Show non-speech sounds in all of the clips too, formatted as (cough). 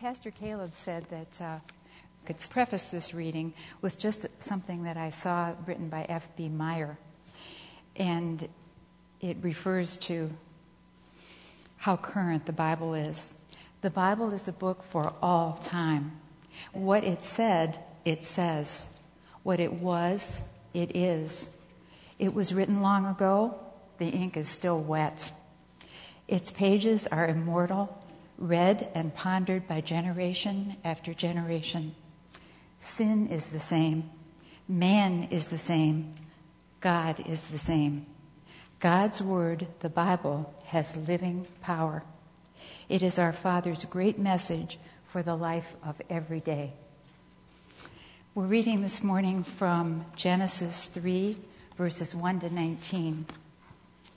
Pastor Caleb said that uh, could preface this reading with just something that I saw written by F.B. Meyer. And it refers to how current the Bible is. The Bible is a book for all time. What it said, it says. What it was, it is. It was written long ago. The ink is still wet. Its pages are immortal read and pondered by generation after generation. Sin is the same. Man is the same. God is the same. God's Word, the Bible, has living power. It is our Father's great message for the life of every day. We're reading this morning from Genesis 3, verses 1 to 19.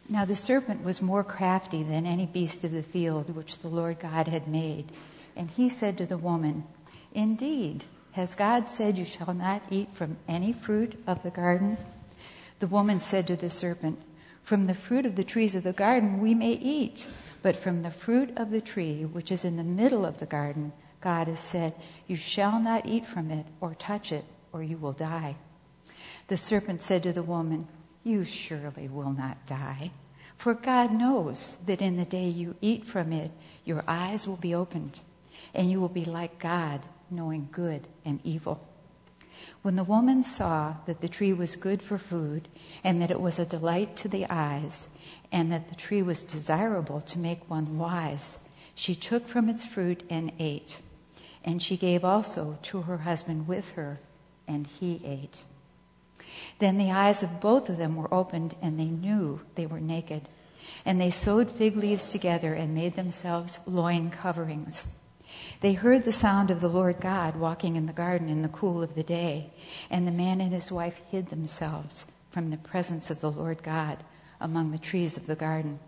Now the serpent was more crafty than any beast of the field which the Lord God had made. And he said to the woman, Indeed, has God said you shall not eat from any fruit of the garden? The woman said to the serpent, From the fruit of the trees of the garden we may eat, but from the fruit of the tree which is in the middle of the garden, God has said, You shall not eat from it or touch it, or you will die. The serpent said to the woman, you surely will not die. For God knows that in the day you eat from it, your eyes will be opened, and you will be like God, knowing good and evil. When the woman saw that the tree was good for food, and that it was a delight to the eyes, and that the tree was desirable to make one wise, she took from its fruit and ate. And she gave also to her husband with her, and he ate. Then the eyes of both of them were opened, and they knew they were naked. And they sewed fig leaves together and made themselves loin coverings. They heard the sound of the Lord God walking in the garden in the cool of the day, and the man and his wife hid themselves from the presence of the Lord God among the trees of the garden.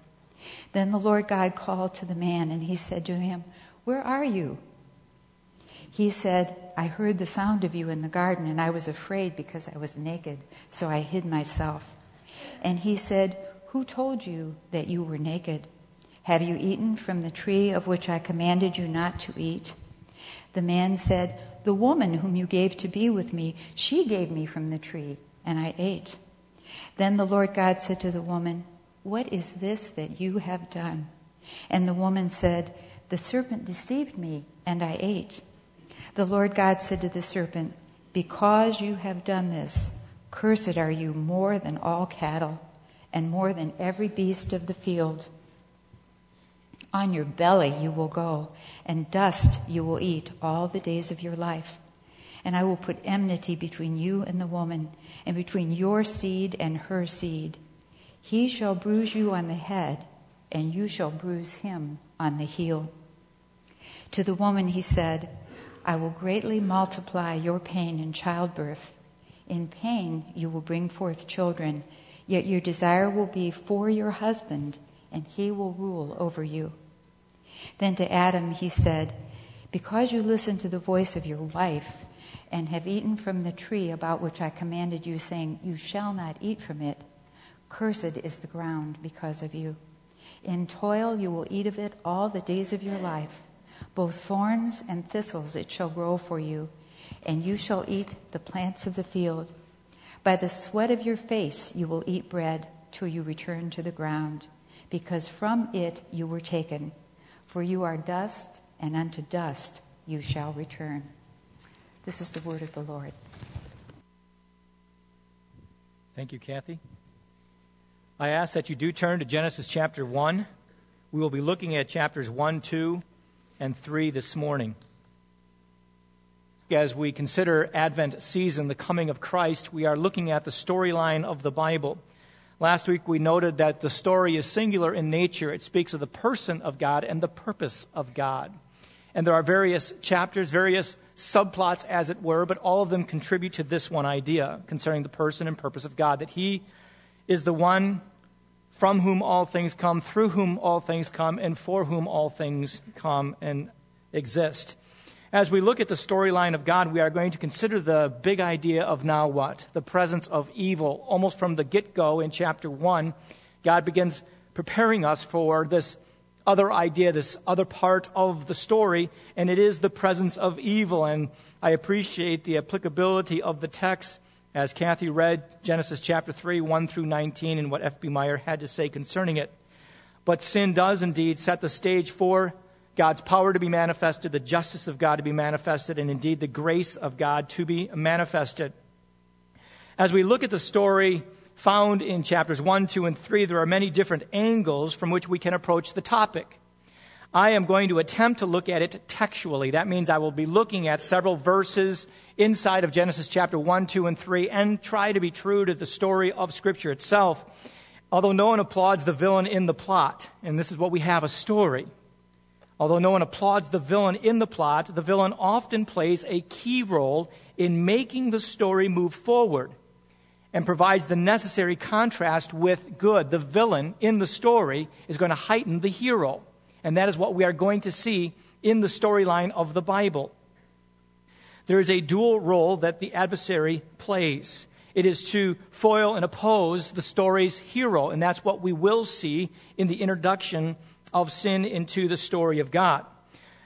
Then the Lord God called to the man, and he said to him, Where are you? He said, I heard the sound of you in the garden, and I was afraid because I was naked, so I hid myself. And he said, Who told you that you were naked? Have you eaten from the tree of which I commanded you not to eat? The man said, The woman whom you gave to be with me, she gave me from the tree, and I ate. Then the Lord God said to the woman, What is this that you have done? And the woman said, The serpent deceived me, and I ate. The Lord God said to the serpent, Because you have done this, cursed are you more than all cattle, and more than every beast of the field. On your belly you will go, and dust you will eat all the days of your life. And I will put enmity between you and the woman, and between your seed and her seed. He shall bruise you on the head, and you shall bruise him on the heel. To the woman he said, I will greatly multiply your pain in childbirth. In pain you will bring forth children, yet your desire will be for your husband, and he will rule over you. Then to Adam he said, Because you listened to the voice of your wife, and have eaten from the tree about which I commanded you, saying, You shall not eat from it, cursed is the ground because of you. In toil you will eat of it all the days of your life. Both thorns and thistles it shall grow for you, and you shall eat the plants of the field. By the sweat of your face you will eat bread till you return to the ground, because from it you were taken. For you are dust, and unto dust you shall return. This is the word of the Lord. Thank you, Kathy. I ask that you do turn to Genesis chapter 1. We will be looking at chapters 1, 2, and 3 this morning. As we consider Advent season, the coming of Christ, we are looking at the storyline of the Bible. Last week we noted that the story is singular in nature. It speaks of the person of God and the purpose of God. And there are various chapters, various subplots, as it were, but all of them contribute to this one idea concerning the person and purpose of God that He is the one from whom all things come, through whom all things come, and for whom all things come and exist. As we look at the storyline of God, we are going to consider the big idea of now what? The presence of evil. Almost from the get go in chapter 1, God begins preparing us for this other idea, this other part of the story, and it is the presence of evil. And I appreciate the applicability of the text as Kathy read Genesis chapter 3, 1 through 19, and what F.B. Meyer had to say concerning it. But sin does indeed set the stage for God's power to be manifested, the justice of God to be manifested, and indeed the grace of God to be manifested. As we look at the story found in chapters 1, 2, and 3, there are many different angles from which we can approach the topic. I am going to attempt to look at it textually. That means I will be looking at several verses inside of Genesis chapter 1, 2, and 3 and try to be true to the story of Scripture itself. Although no one applauds the villain in the plot, and this is what we have a story. Although no one applauds the villain in the plot, the villain often plays a key role in making the story move forward and provides the necessary contrast with good. The villain in the story is going to heighten the hero. And that is what we are going to see in the storyline of the Bible. There is a dual role that the adversary plays. It is to foil and oppose the story's hero, and that's what we will see in the introduction of sin into the story of God.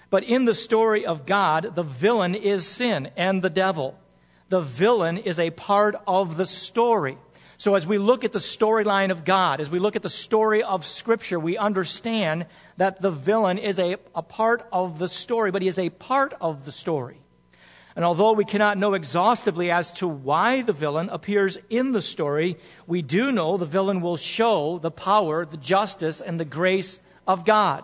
But in the story of God, the villain is sin and the devil the villain is a part of the story. So as we look at the storyline of God, as we look at the story of Scripture, we understand that the villain is a, a part of the story, but he is a part of the story. And although we cannot know exhaustively as to why the villain appears in the story, we do know the villain will show the power, the justice, and the grace of God.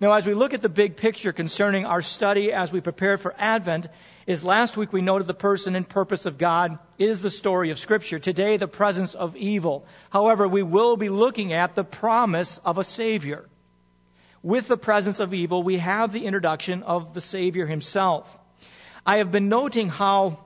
Now, as we look at the big picture concerning our study as we prepare for Advent, is last week we noted the person and purpose of God is the story of Scripture. Today, the presence of evil. However, we will be looking at the promise of a Savior. With the presence of evil, we have the introduction of the Savior himself. I have been noting how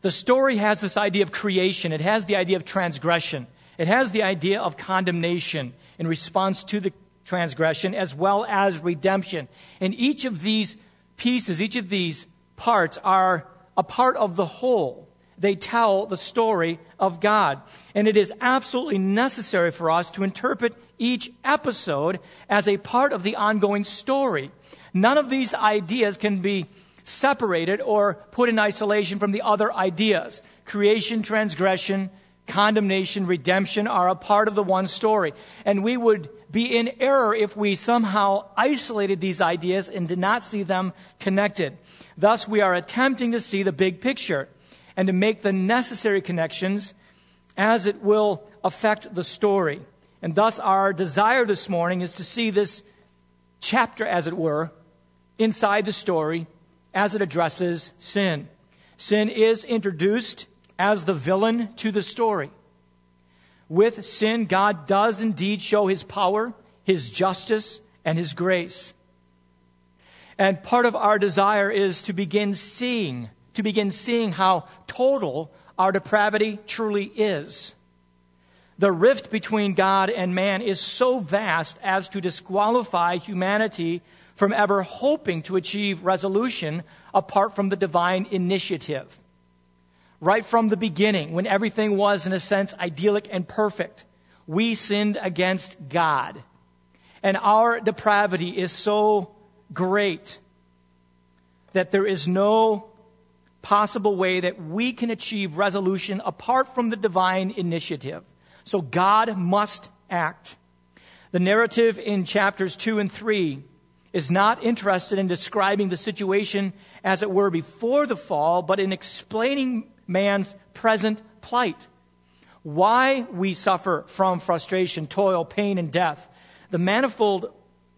the story has this idea of creation, it has the idea of transgression, it has the idea of condemnation in response to the transgression, as well as redemption. And each of these pieces, each of these parts are a part of the whole. They tell the story of God. And it is absolutely necessary for us to interpret each episode as a part of the ongoing story. None of these ideas can be separated or put in isolation from the other ideas. Creation, transgression, condemnation, redemption are a part of the one story. And we would be in error if we somehow isolated these ideas and did not see them connected. Thus, we are attempting to see the big picture and to make the necessary connections as it will affect the story. And thus, our desire this morning is to see this chapter, as it were, inside the story as it addresses sin. Sin is introduced as the villain to the story. With sin, God does indeed show his power, his justice, and his grace. And part of our desire is to begin seeing, to begin seeing how total our depravity truly is. The rift between God and man is so vast as to disqualify humanity from ever hoping to achieve resolution apart from the divine initiative. Right from the beginning, when everything was, in a sense, idyllic and perfect, we sinned against God. And our depravity is so great that there is no possible way that we can achieve resolution apart from the divine initiative. So God must act. The narrative in chapters 2 and 3 is not interested in describing the situation as it were before the fall, but in explaining man's present plight. Why we suffer from frustration, toil, pain, and death. The manifold,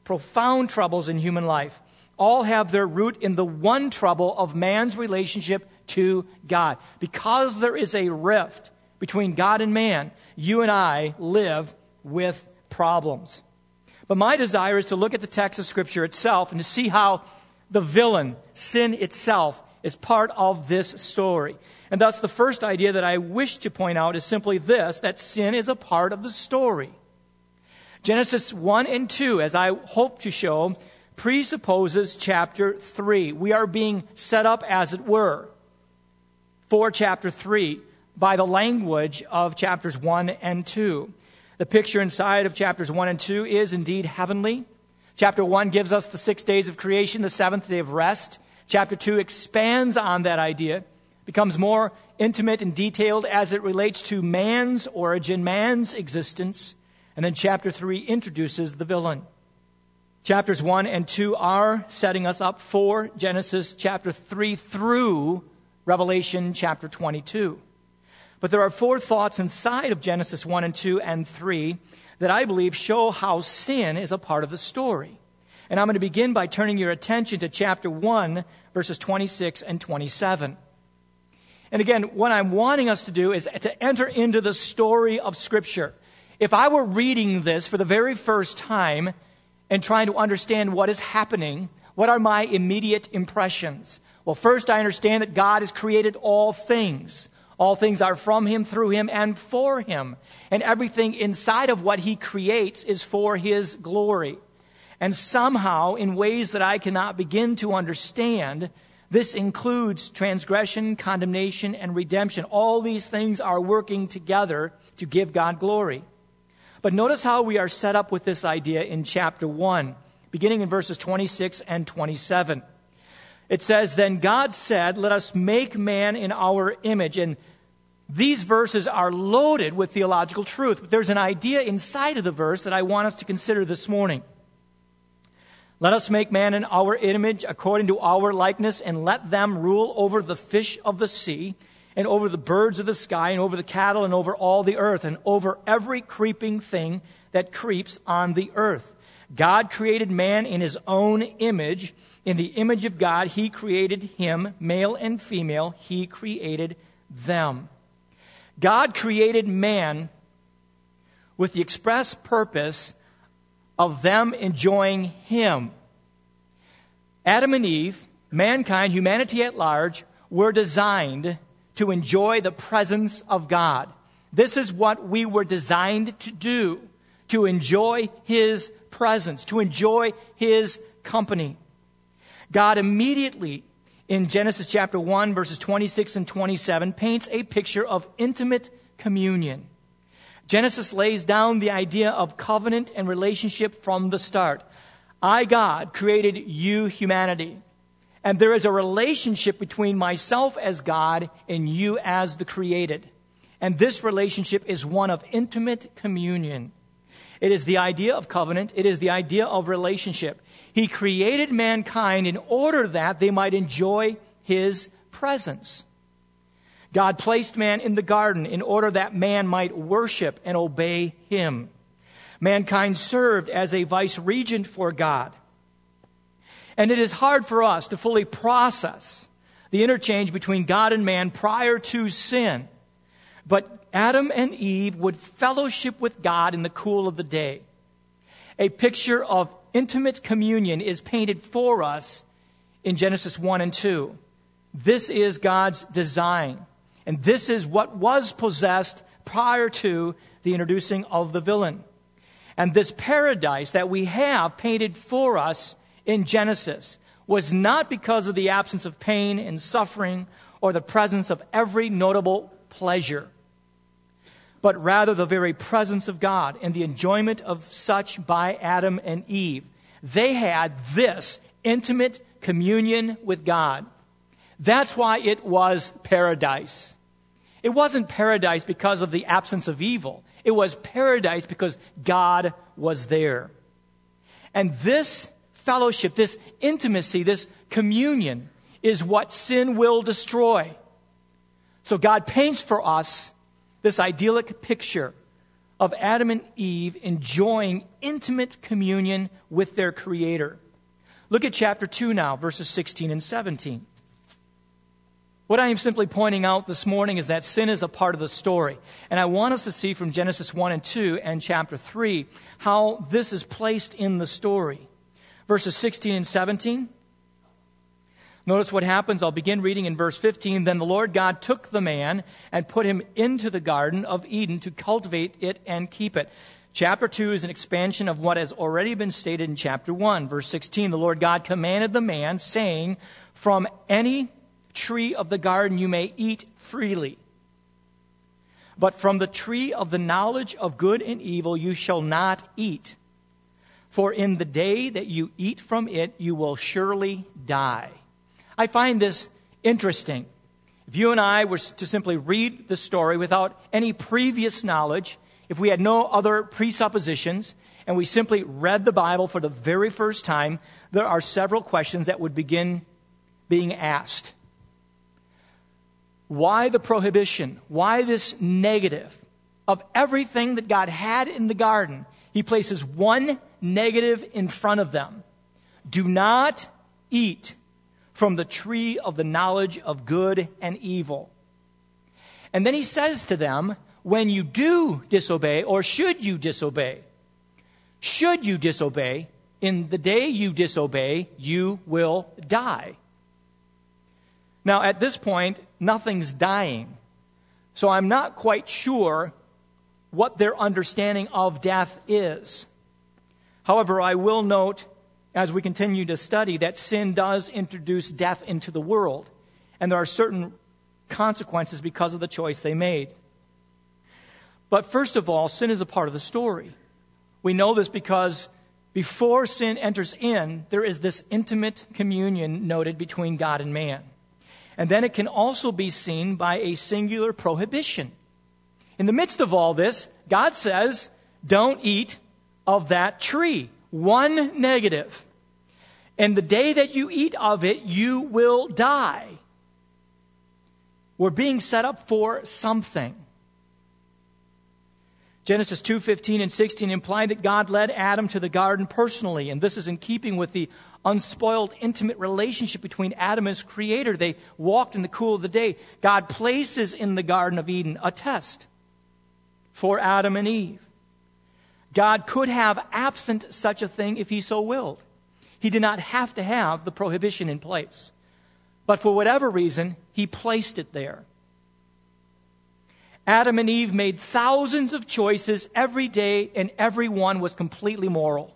profound troubles in human life all have their root in the one trouble of man's relationship to God. Because there is a rift between God and man, you and I live with problems. But my desire is to look at the text of Scripture itself and to see how the villain, sin itself, is part of this story. And thus, the first idea that I wish to point out is simply this that sin is a part of the story. Genesis 1 and 2, as I hope to show, presupposes chapter 3. We are being set up, as it were, for chapter 3 by the language of chapters 1 and 2. The picture inside of chapters 1 and 2 is indeed heavenly. Chapter 1 gives us the six days of creation, the seventh day of rest. Chapter 2 expands on that idea, becomes more intimate and detailed as it relates to man's origin, man's existence. And then chapter 3 introduces the villain. Chapters 1 and 2 are setting us up for Genesis chapter 3 through Revelation chapter 22. But there are four thoughts inside of Genesis 1 and 2 and 3 that I believe show how sin is a part of the story. And I'm going to begin by turning your attention to chapter 1, verses 26 and 27. And again, what I'm wanting us to do is to enter into the story of Scripture. If I were reading this for the very first time, and trying to understand what is happening, what are my immediate impressions? Well, first, I understand that God has created all things. All things are from Him, through Him, and for Him. And everything inside of what He creates is for His glory. And somehow, in ways that I cannot begin to understand, this includes transgression, condemnation, and redemption. All these things are working together to give God glory. But notice how we are set up with this idea in chapter 1, beginning in verses 26 and 27. It says, Then God said, Let us make man in our image. And these verses are loaded with theological truth. But there's an idea inside of the verse that I want us to consider this morning. Let us make man in our image according to our likeness, and let them rule over the fish of the sea and over the birds of the sky, and over the cattle, and over all the earth, and over every creeping thing that creeps on the earth. God created man in his own image. In the image of God, he created him, male and female, he created them. God created man with the express purpose of them enjoying him. Adam and Eve, mankind, humanity at large, were designed to enjoy the presence of God. This is what we were designed to do, to enjoy His presence, to enjoy His company. God immediately in Genesis chapter 1, verses 26 and 27, paints a picture of intimate communion. Genesis lays down the idea of covenant and relationship from the start. I, God, created you, humanity. And there is a relationship between myself as God and you as the created. And this relationship is one of intimate communion. It is the idea of covenant. It is the idea of relationship. He created mankind in order that they might enjoy his presence. God placed man in the garden in order that man might worship and obey him. Mankind served as a vice regent for God. And it is hard for us to fully process the interchange between God and man prior to sin. But Adam and Eve would fellowship with God in the cool of the day. A picture of intimate communion is painted for us in Genesis 1 and 2. This is God's design. And this is what was possessed prior to the introducing of the villain. And this paradise that we have painted for us in Genesis was not because of the absence of pain and suffering or the presence of every notable pleasure, but rather the very presence of God and the enjoyment of such by Adam and Eve. They had this intimate communion with God. That's why it was paradise. It wasn't paradise because of the absence of evil. It was paradise because God was there. And this fellowship, this intimacy, this communion is what sin will destroy. So God paints for us this idyllic picture of Adam and Eve enjoying intimate communion with their Creator. Look at chapter 2 now, verses 16 and 17. What I am simply pointing out this morning is that sin is a part of the story. And I want us to see from Genesis 1 and 2 and chapter 3 how this is placed in the story verses 16 and 17. Notice what happens. I'll begin reading in verse 15. Then the Lord God took the man and put him into the Garden of Eden to cultivate it and keep it. Chapter 2 is an expansion of what has already been stated in chapter 1. Verse 16 The Lord God commanded the man, saying, From any tree of the garden you may eat freely. But from the tree of the knowledge of good and evil you shall not eat. For in the day that you eat from it, you will surely die. I find this interesting. If you and I were to simply read the story without any previous knowledge, if we had no other presuppositions, and we simply read the Bible for the very first time, there are several questions that would begin being asked. Why the prohibition? Why this negative? Of everything that God had in the garden, He places one negative in front of them. Do not eat from the tree of the knowledge of good and evil. And then he says to them, when you do disobey, or should you disobey, should you disobey, in the day you disobey, you will die. Now, at this point, nothing's dying. So I'm not quite sure what their understanding of death is. However, I will note as we continue to study that sin does introduce death into the world, and there are certain consequences because of the choice they made. But first of all, sin is a part of the story. We know this because before sin enters in, there is this intimate communion noted between God and man. And then it can also be seen by a singular prohibition. In the midst of all this, God says, don't eat of that tree. One negative. And the day that you eat of it, you will die. We're being set up for something. Genesis 2:15 and 16 imply that God led Adam to the garden personally, and this is in keeping with the unspoiled intimate relationship between Adam and his creator. They walked in the cool of the day. God places in the garden of Eden a test for Adam and Eve. God could have absent such a thing if he so willed. He did not have to have the prohibition in place. But for whatever reason, he placed it there. Adam and Eve made thousands of choices every day, and every one was completely moral.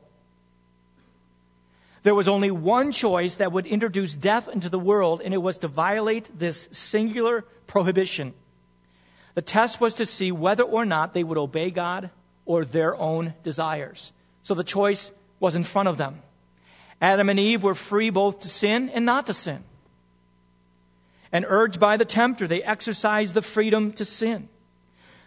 There was only one choice that would introduce death into the world, and it was to violate this singular prohibition. The test was to see whether or not they would obey God or their own desires. So the choice was in front of them. Adam and Eve were free both to sin and not to sin. And urged by the tempter, they exercised the freedom to sin.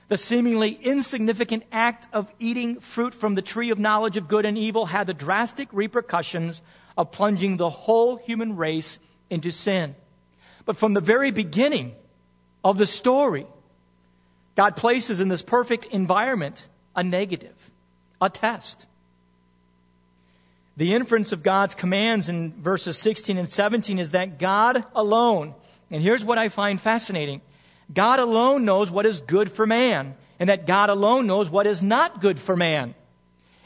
The seemingly insignificant act of eating fruit from the tree of knowledge of good and evil had the drastic repercussions of plunging the whole human race into sin. But from the very beginning of the story, God places in this perfect environment a negative, a test. The inference of God's commands in verses 16 and 17 is that God alone, and here's what I find fascinating God alone knows what is good for man, and that God alone knows what is not good for man.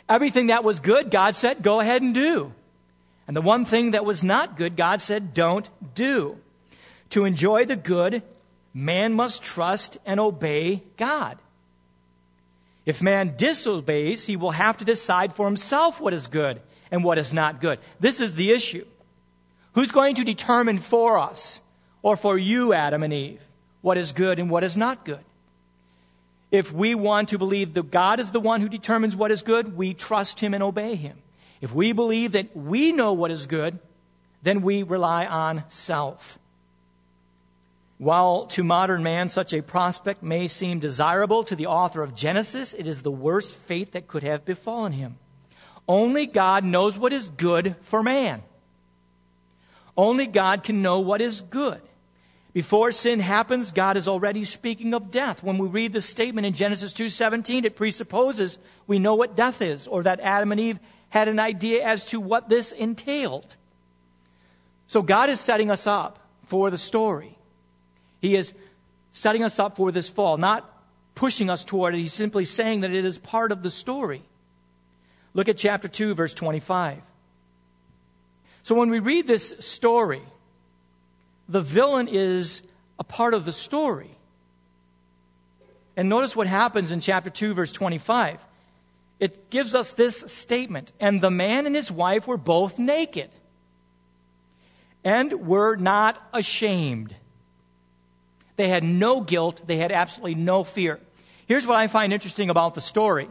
Everything that was good, God said, go ahead and do. And the one thing that was not good, God said, don't do. To enjoy the good, man must trust and obey God. If man disobeys, he will have to decide for himself what is good and what is not good. This is the issue. Who's going to determine for us, or for you, Adam and Eve? what is good and what is not good. If we want to believe that God is the one who determines what is good, we trust Him and obey Him. If we believe that we know what is good, then we rely on self. While to modern man such a prospect may seem desirable to the author of Genesis, it is the worst fate that could have befallen him. Only God knows what is good for man. Only God can know what is good. Before sin happens, God is already speaking of death. When we read the statement in Genesis 2:17, it presupposes we know what death is or that Adam and Eve had an idea as to what this entailed. So God is setting us up for the story. He is setting us up for this fall, not pushing us toward it. He's simply saying that it is part of the story. Look at chapter 2 verse 25. So when we read this story, the villain is a part of the story. And notice what happens in chapter 2, verse 25. It gives us this statement And the man and his wife were both naked and were not ashamed. They had no guilt, they had absolutely no fear. Here's what I find interesting about the story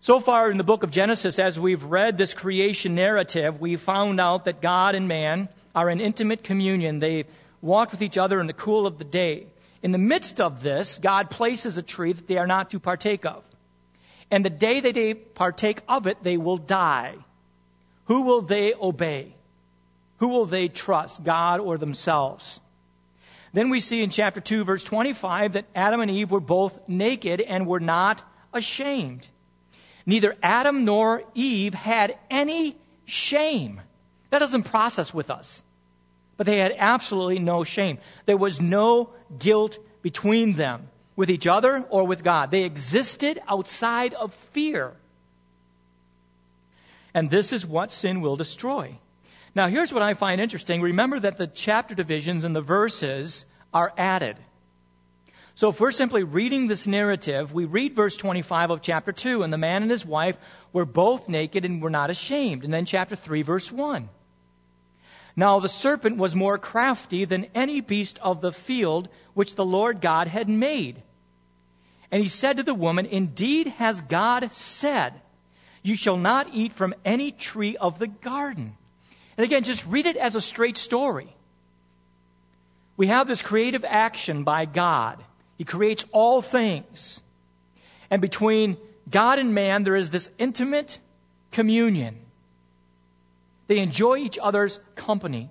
So far in the book of Genesis, as we've read this creation narrative, we found out that God and man are in intimate communion. They walked with each other in the cool of the day. In the midst of this, God places a tree that they are not to partake of. And the day that they partake of it, they will die. Who will they obey? Who will they trust, God or themselves? Then we see in chapter 2, verse 25, that Adam and Eve were both naked and were not ashamed. Neither Adam nor Eve had any shame. That doesn't process with us. But they had absolutely no shame. There was no guilt between them with each other or with God. They existed outside of fear. And this is what sin will destroy. Now, here's what I find interesting. Remember that the chapter divisions and the verses are added. So if we're simply reading this narrative, we read verse 25 of chapter 2, and the man and his wife were both naked and were not ashamed. And then chapter 3, verse 1. Now the serpent was more crafty than any beast of the field which the Lord God had made. And he said to the woman, Indeed has God said, You shall not eat from any tree of the garden. And again, just read it as a straight story. We have this creative action by God. He creates all things. And between God and man, there is this intimate communion. They enjoy each other's company.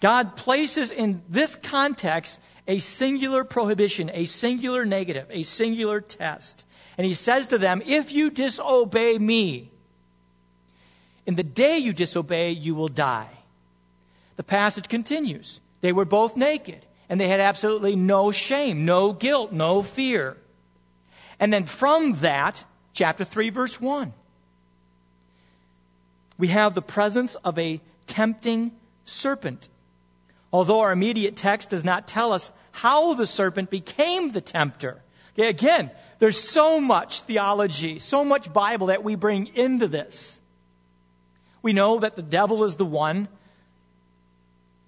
God places in this context a singular prohibition, a singular negative, a singular test. And he says to them, If you disobey me, in the day you disobey, you will die. The passage continues. They were both naked, and they had absolutely no shame, no guilt, no fear. And then from that, chapter 3, verse 1 we have the presence of a tempting serpent. Although our immediate text does not tell us how the serpent became the tempter. Okay, again, there's so much theology, so much Bible that we bring into this. We know that the devil is the one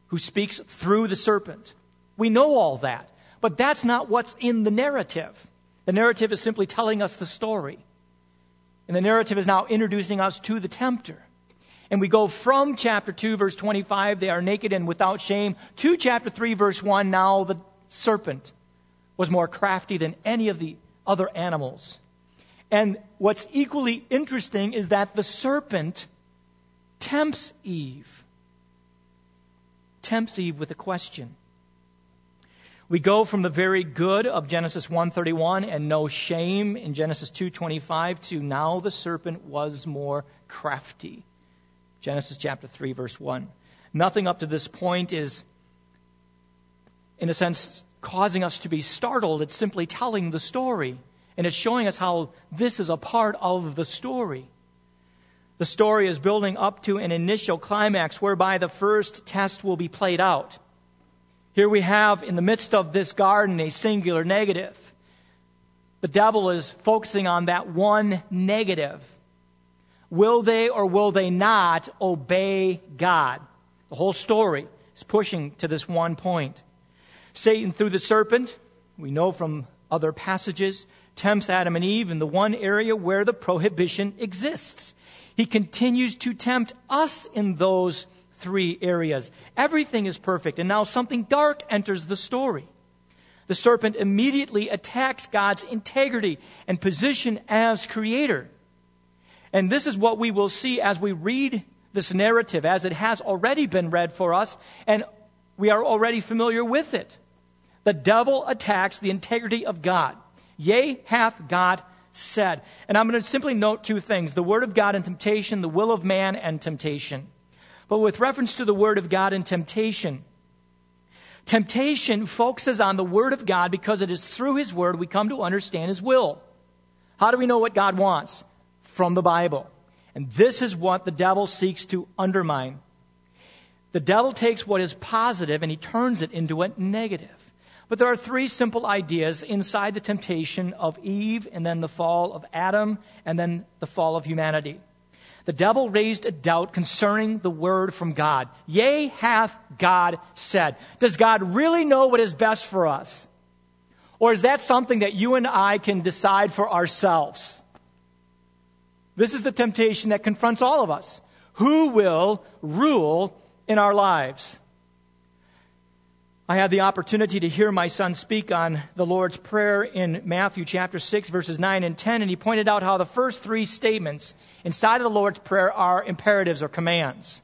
who speaks through the serpent. We know all that. But that's not what's in the narrative. The narrative is simply telling us the story. And the narrative is now introducing us to the tempter. And we go from chapter 2, verse 25, they are naked and without shame, to chapter 3, verse 1, now the serpent was more crafty than any of the other animals. And what's equally interesting is that the serpent tempts Eve. Tempts Eve with a question. We go from the very good of Genesis 1:31 and no shame in Genesis 2:25 to now the serpent was more crafty. Genesis chapter 3, verse 1. Nothing up to this point is, in a sense, causing us to be startled. It's simply telling the story. And it's showing us how this is a part of the story. The story is building up to an initial climax whereby the first test will be played out. Here we have, in the midst of this garden, a singular negative. The devil is focusing on that one negative. Will they or will they not obey God? The whole story is pushing to this one point. Satan, through the serpent, we know from other passages, tempts Adam and Eve in the one area where the prohibition exists. He continues to tempt us in those three areas. Everything is perfect, and now something dark enters the story. The serpent immediately attacks God's integrity and position as creator. And this is what we will see as we read this narrative, as it has already been read for us, and we are already familiar with it. The devil attacks the integrity of God. Yea, hath God said. And I'm going to simply note two things the Word of God and temptation, the will of man and temptation. But with reference to the Word of God and temptation, temptation focuses on the Word of God because it is through His Word we come to understand His will. How do we know what God wants? from the Bible. And this is what the devil seeks to undermine. The devil takes what is positive and he turns it into a negative. But there are three simple ideas inside the temptation of Eve, and then the fall of Adam, and then the fall of humanity. The devil raised a doubt concerning the word from God. Yea, hath God said. Does God really know what is best for us? Or is that something that you and I can decide for ourselves? This is the temptation that confronts all of us. Who will rule in our lives? I had the opportunity to hear my son speak on the Lord's Prayer in Matthew chapter 6, verses 9 and 10, and he pointed out how the first three statements inside of the Lord's Prayer are imperatives or commands.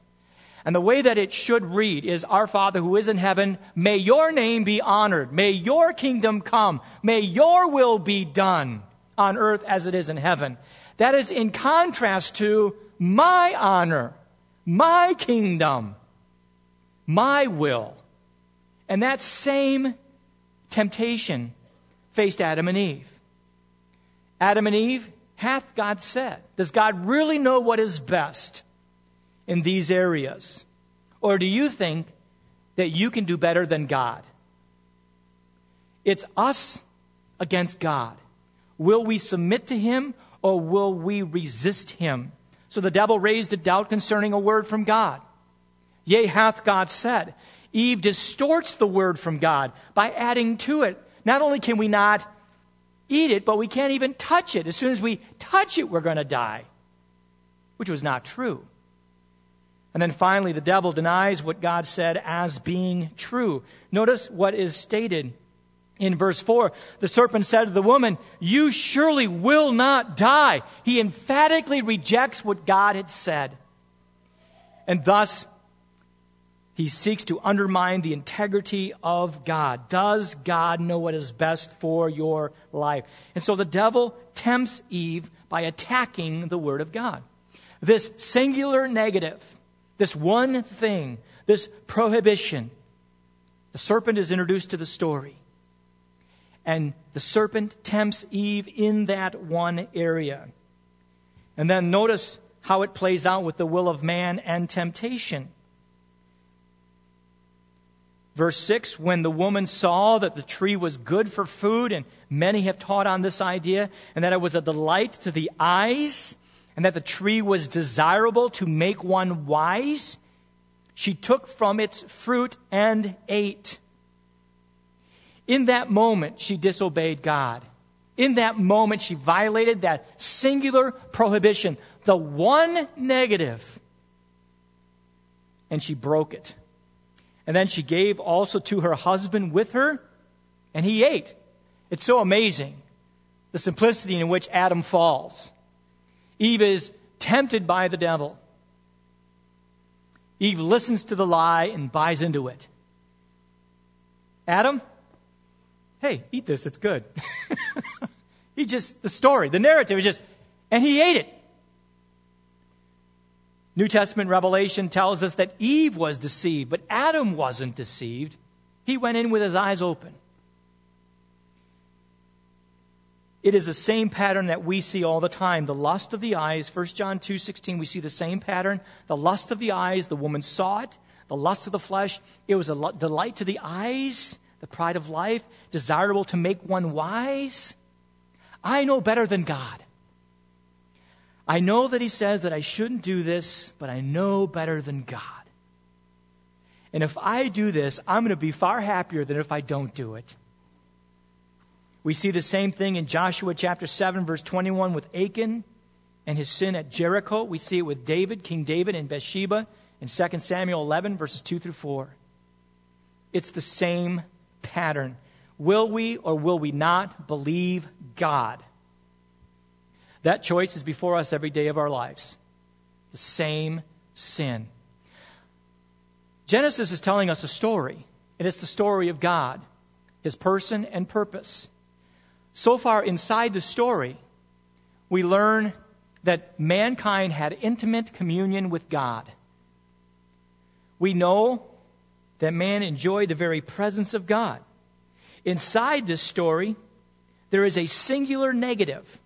And the way that it should read is Our Father who is in heaven, may your name be honored. May your kingdom come. May your will be done on earth as it is in heaven. That is in contrast to my honor, my kingdom, my will. And that same temptation faced Adam and Eve. Adam and Eve, hath God said? Does God really know what is best in these areas? Or do you think that you can do better than God? It's us against God. Will we submit to Him or will we resist Him? So the devil raised a doubt concerning a word from God. Yea, hath God said. Eve distorts the word from God by adding to it. Not only can we not eat it, but we can't even touch it. As soon as we touch it, we're going to die, which was not true. And then finally, the devil denies what God said as being true. Notice what is stated in verse 4. The serpent said to the woman, You surely will not die. He emphatically rejects what God had said. And thus, he seeks to undermine the integrity of God. Does God know what is best for your life? And so the devil tempts Eve by attacking the Word of God. This singular negative, this one thing, this prohibition, the serpent is introduced to the story. And the serpent tempts Eve in that one area. And then notice how it plays out with the will of man and temptation. Verse 6 When the woman saw that the tree was good for food, and many have taught on this idea, and that it was a delight to the eyes, and that the tree was desirable to make one wise, she took from its fruit and ate. In that moment, she disobeyed God. In that moment, she violated that singular prohibition, the one negative, and she broke it. And then she gave also to her husband with her, and he ate. It's so amazing the simplicity in which Adam falls. Eve is tempted by the devil. Eve listens to the lie and buys into it. Adam, hey, eat this, it's good. (laughs) he just, the story, the narrative is just, and he ate it. New Testament revelation tells us that Eve was deceived, but Adam wasn't deceived. He went in with his eyes open. It is the same pattern that we see all the time. The lust of the eyes, 1 John 2:16, we see the same pattern. The lust of the eyes, the woman saw it. The lust of the flesh, it was a delight to the eyes, the pride of life, desirable to make one wise. I know better than God. I know that he says that I shouldn't do this, but I know better than God. And if I do this, I'm going to be far happier than if I don't do it. We see the same thing in Joshua chapter 7, verse 21 with Achan and his sin at Jericho. We see it with David, King David, and Bathsheba in 2 Samuel 11, verses 2 through 4. It's the same pattern. Will we or will we not believe God? That choice is before us every day of our lives. The same sin. Genesis is telling us a story, and it's the story of God, His person and purpose. So far inside the story, we learn that mankind had intimate communion with God. We know that man enjoyed the very presence of God. Inside this story, there is a singular negative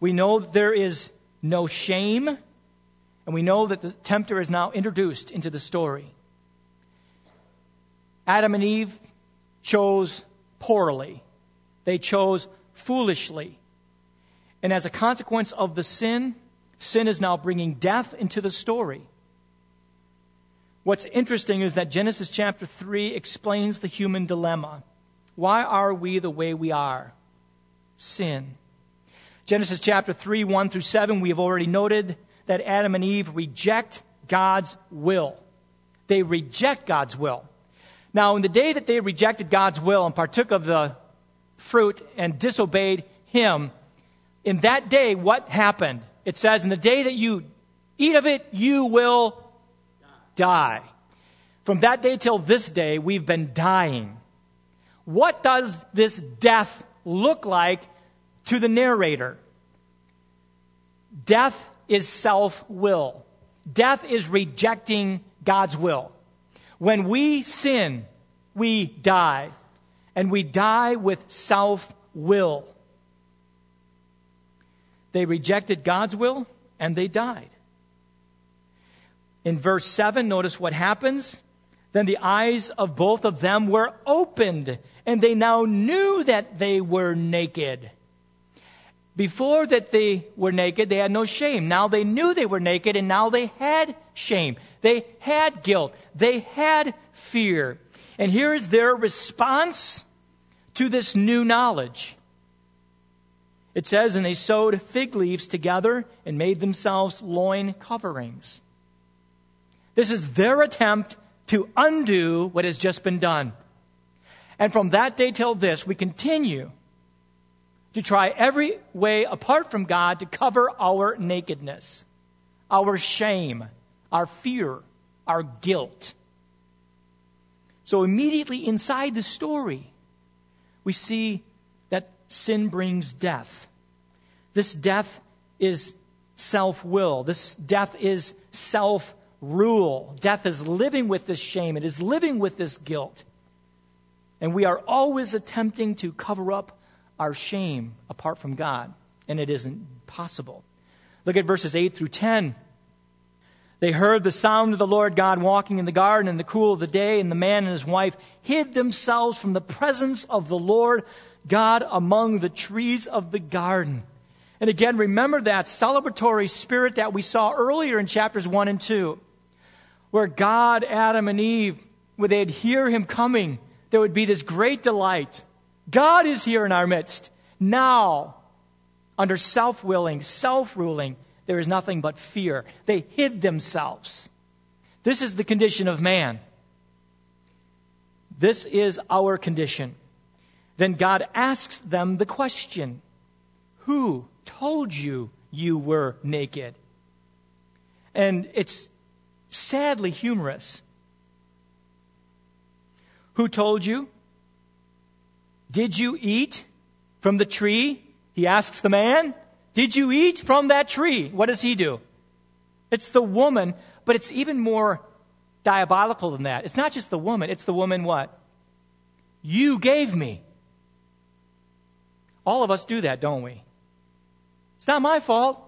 we know there is no shame, and we know that the tempter is now introduced into the story. Adam and Eve chose poorly, they chose foolishly. And as a consequence of the sin, sin is now bringing death into the story. What's interesting is that Genesis chapter 3 explains the human dilemma. Why are we the way we are? Sin. Genesis chapter 3, 1 through 7, we have already noted that Adam and Eve reject God's will. They reject God's will. Now, in the day that they rejected God's will and partook of the fruit and disobeyed Him, in that day, what happened? It says, In the day that you eat of it, you will die. From that day till this day, we've been dying. What does this death look like to the narrator? Death is self will. Death is rejecting God's will. When we sin, we die. And we die with self will. They rejected God's will and they died. In verse 7, notice what happens. Then the eyes of both of them were opened, and they now knew that they were naked. Before that they were naked, they had no shame. Now they knew they were naked, and now they had shame. They had guilt. They had fear. And here is their response to this new knowledge. It says, And they sewed fig leaves together and made themselves loin coverings. This is their attempt to undo what has just been done. And from that day till this, we continue to try every way apart from God to cover our nakedness, our shame, our fear, our guilt. So immediately inside the story, we see that sin brings death. This death is self will. This death is self rule. Death is living with this shame, it is living with this guilt. And we are always attempting to cover up our shame apart from God, and it isn't possible. Look at verses 8 through 10. They heard the sound of the Lord God walking in the garden in the cool of the day, and the man and his wife hid themselves from the presence of the Lord God among the trees of the garden. And again, remember that celebratory spirit that we saw earlier in chapters 1 and 2, where God, Adam, and Eve, when they'd hear him coming, there would be this great delight. God is here in our midst. Now, under self willing, self ruling, there is nothing but fear. They hid themselves. This is the condition of man. This is our condition. Then God asks them the question Who told you you were naked? And it's sadly humorous. Who told you? Did you eat from the tree? He asks the man. Did you eat from that tree? What does he do? It's the woman, but it's even more diabolical than that. It's not just the woman, it's the woman what? You gave me. All of us do that, don't we? It's not my fault.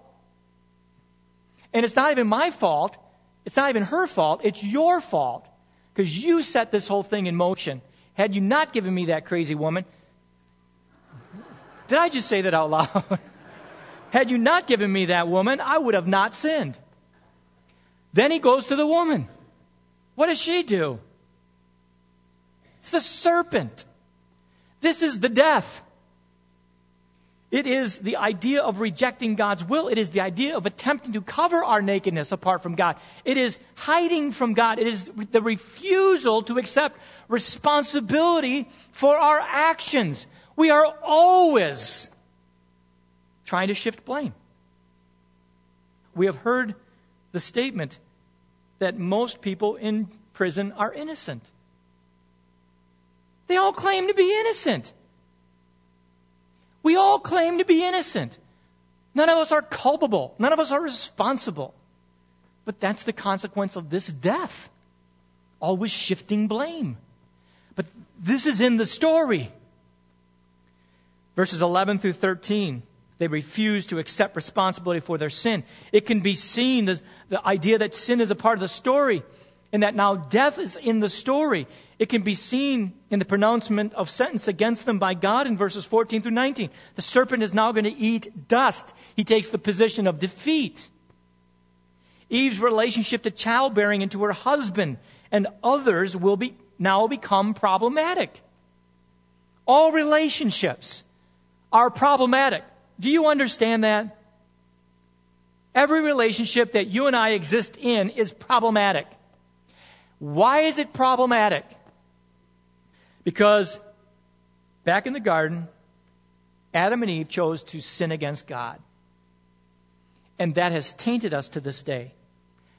And it's not even my fault. It's not even her fault. It's your fault. Because you set this whole thing in motion. Had you not given me that crazy woman, did I just say that out loud? (laughs) Had you not given me that woman, I would have not sinned. Then he goes to the woman. What does she do? It's the serpent. This is the death. It is the idea of rejecting God's will. It is the idea of attempting to cover our nakedness apart from God. It is hiding from God. It is the refusal to accept responsibility for our actions. We are always trying to shift blame. We have heard the statement that most people in prison are innocent. They all claim to be innocent. We all claim to be innocent. None of us are culpable. None of us are responsible. But that's the consequence of this death. Always shifting blame. But this is in the story. Verses 11 through 13. They refuse to accept responsibility for their sin. It can be seen, the, the idea that sin is a part of the story, and that now death is in the story. It can be seen in the pronouncement of sentence against them by God in verses 14 through 19. The serpent is now going to eat dust. He takes the position of defeat. Eve's relationship to childbearing and to her husband and others will be now become problematic. All relationships are problematic. Do you understand that? Every relationship that you and I exist in is problematic. Why is it problematic? Because back in the garden, Adam and Eve chose to sin against God. And that has tainted us to this day.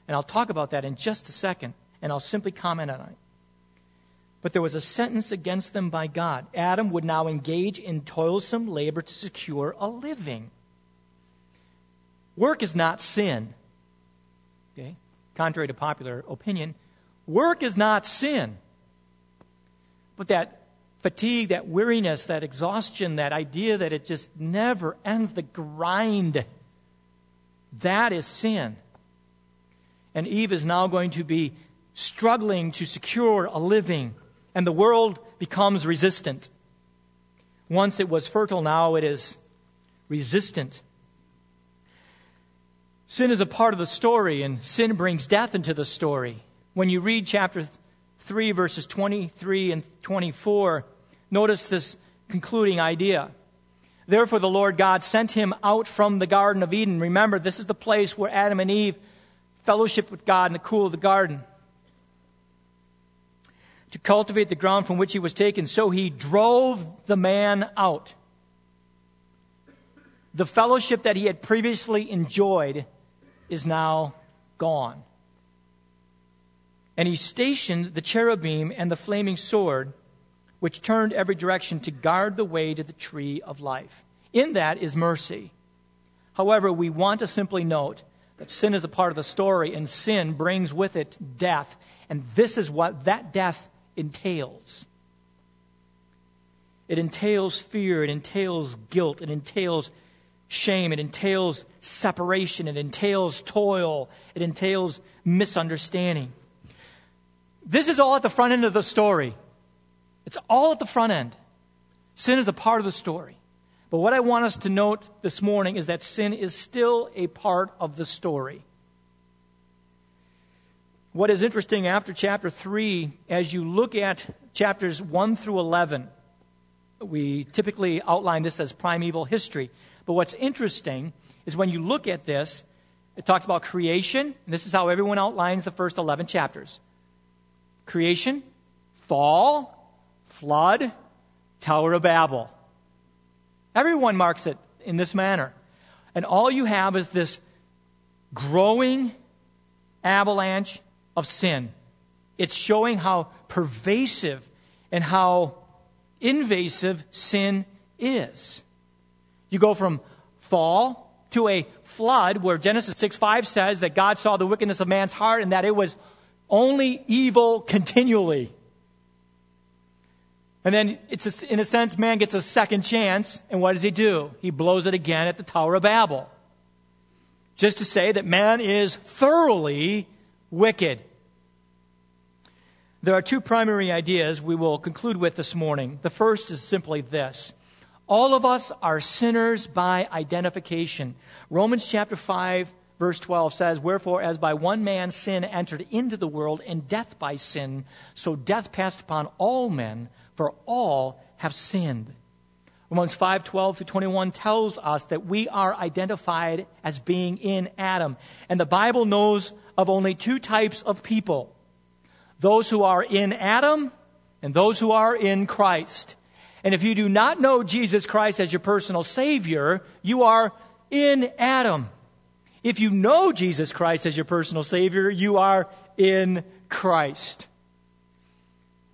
And I'll talk about that in just a second, and I'll simply comment on it. But there was a sentence against them by God. Adam would now engage in toilsome labor to secure a living. Work is not sin. Okay? Contrary to popular opinion, work is not sin. But that fatigue, that weariness, that exhaustion, that idea that it just never ends, the grind, that is sin. And Eve is now going to be struggling to secure a living, and the world becomes resistant. Once it was fertile, now it is resistant. Sin is a part of the story, and sin brings death into the story. When you read chapter 3, verses 23 and 24, notice this concluding idea. Therefore, the Lord God sent him out from the Garden of Eden. Remember, this is the place where Adam and Eve fellowship with God in the cool of the garden. To cultivate the ground from which he was taken, so he drove the man out. The fellowship that he had previously enjoyed is now gone. And he stationed the cherubim and the flaming sword, which turned every direction to guard the way to the tree of life. In that is mercy. However, we want to simply note that sin is a part of the story, and sin brings with it death. And this is what that death entails it entails fear, it entails guilt, it entails shame, it entails separation, it entails toil, it entails misunderstanding. This is all at the front end of the story. It's all at the front end. Sin is a part of the story. But what I want us to note this morning is that sin is still a part of the story. What is interesting after chapter 3, as you look at chapters 1 through 11, we typically outline this as primeval history. But what's interesting is when you look at this, it talks about creation. This is how everyone outlines the first 11 chapters creation, fall, flood, Tower of Babel. Everyone marks it in this manner. And all you have is this growing avalanche of sin. It's showing how pervasive and how invasive sin is. You go from fall to a flood where Genesis 6 5 says that God saw the wickedness of man's heart and that it was only evil continually. And then, it's a, in a sense, man gets a second chance, and what does he do? He blows it again at the Tower of Babel. Just to say that man is thoroughly wicked. There are two primary ideas we will conclude with this morning. The first is simply this All of us are sinners by identification. Romans chapter 5, verse 12 says, Wherefore, as by one man sin entered into the world, and death by sin, so death passed upon all men for all have sinned. Romans 5 12 through 21 tells us that we are identified as being in Adam. And the Bible knows of only two types of people those who are in Adam and those who are in Christ. And if you do not know Jesus Christ as your personal Savior, you are in Adam. If you know Jesus Christ as your personal Savior, you are in Christ.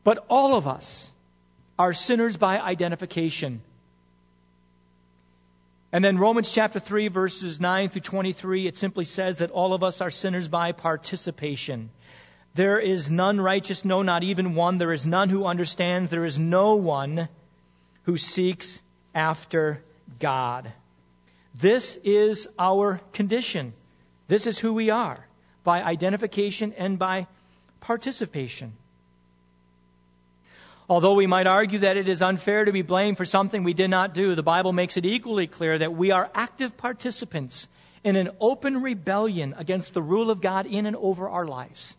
But all of us, are sinners by identification. And then Romans chapter 3, verses 9 through 23, it simply says that all of us are sinners by participation. There is none righteous, no, not even one. There is none who understands. There is no one who seeks after God. This is our condition. This is who we are by identification and by participation. Although we might argue that it is unfair to be blamed for something we did not do, the Bible makes it equally clear that we are active participants in an open rebellion against the rule of God in and over our lives.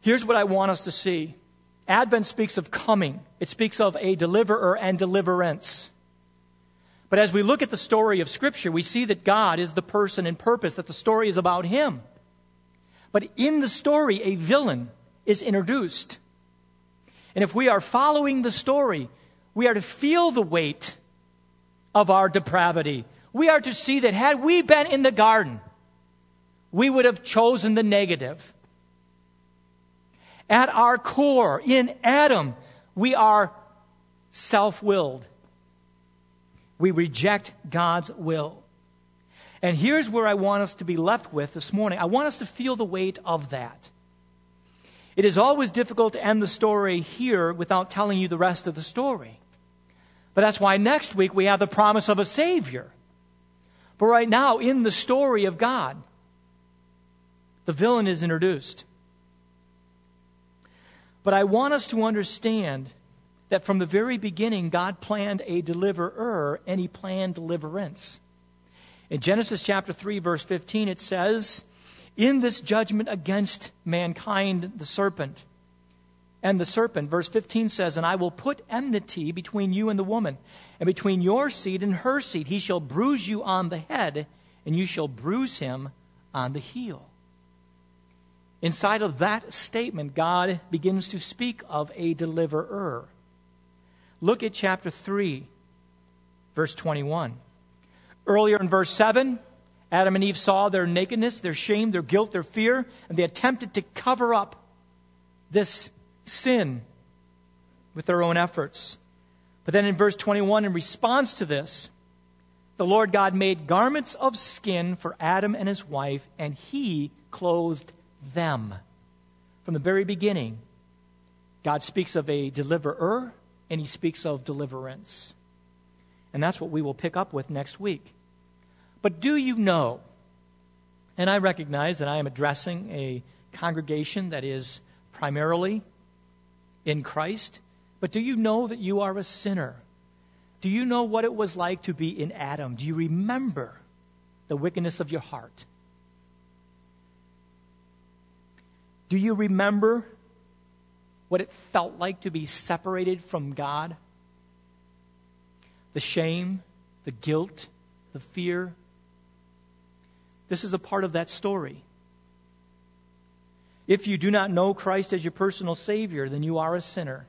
Here's what I want us to see Advent speaks of coming, it speaks of a deliverer and deliverance. But as we look at the story of Scripture, we see that God is the person and purpose, that the story is about Him. But in the story, a villain is introduced. And if we are following the story, we are to feel the weight of our depravity. We are to see that had we been in the garden, we would have chosen the negative. At our core, in Adam, we are self willed. We reject God's will. And here's where I want us to be left with this morning. I want us to feel the weight of that. It is always difficult to end the story here without telling you the rest of the story. But that's why next week we have the promise of a Savior. But right now, in the story of God, the villain is introduced. But I want us to understand that from the very beginning, God planned a deliverer and he planned deliverance. In Genesis chapter 3, verse 15, it says, In this judgment against mankind, the serpent, and the serpent, verse 15 says, And I will put enmity between you and the woman, and between your seed and her seed. He shall bruise you on the head, and you shall bruise him on the heel. Inside of that statement, God begins to speak of a deliverer. Look at chapter 3, verse 21. Earlier in verse 7, Adam and Eve saw their nakedness, their shame, their guilt, their fear, and they attempted to cover up this sin with their own efforts. But then in verse 21, in response to this, the Lord God made garments of skin for Adam and his wife, and he clothed them. From the very beginning, God speaks of a deliverer and he speaks of deliverance. And that's what we will pick up with next week. But do you know, and I recognize that I am addressing a congregation that is primarily in Christ, but do you know that you are a sinner? Do you know what it was like to be in Adam? Do you remember the wickedness of your heart? Do you remember what it felt like to be separated from God? The shame, the guilt, the fear. This is a part of that story. If you do not know Christ as your personal Savior, then you are a sinner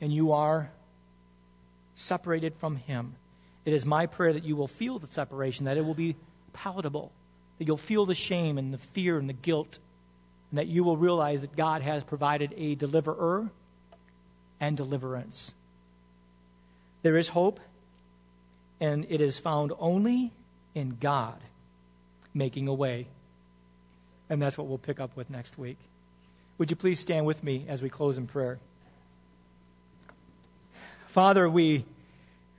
and you are separated from Him. It is my prayer that you will feel the separation, that it will be palatable, that you'll feel the shame and the fear and the guilt and that you will realize that God has provided a deliverer and deliverance. There is hope, and it is found only in God making a way. And that's what we'll pick up with next week. Would you please stand with me as we close in prayer? Father, we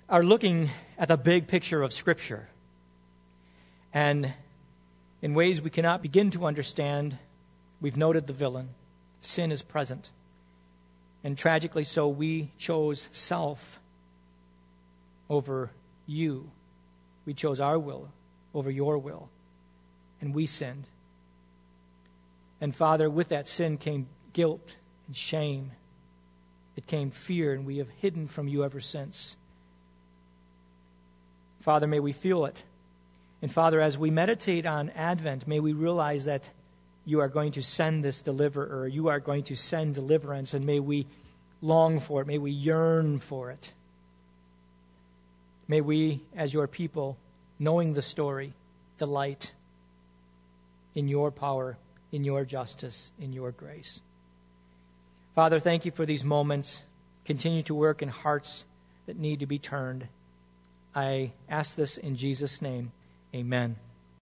are looking at the big picture of Scripture. And in ways we cannot begin to understand, We've noted the villain. Sin is present. And tragically so, we chose self over you. We chose our will over your will. And we sinned. And Father, with that sin came guilt and shame. It came fear, and we have hidden from you ever since. Father, may we feel it. And Father, as we meditate on Advent, may we realize that you are going to send this deliverer. You are going to send deliverance, and may we long for it. May we yearn for it. May we, as your people, knowing the story, delight in your power, in your justice, in your grace. Father, thank you for these moments. Continue to work in hearts that need to be turned. I ask this in Jesus' name. Amen.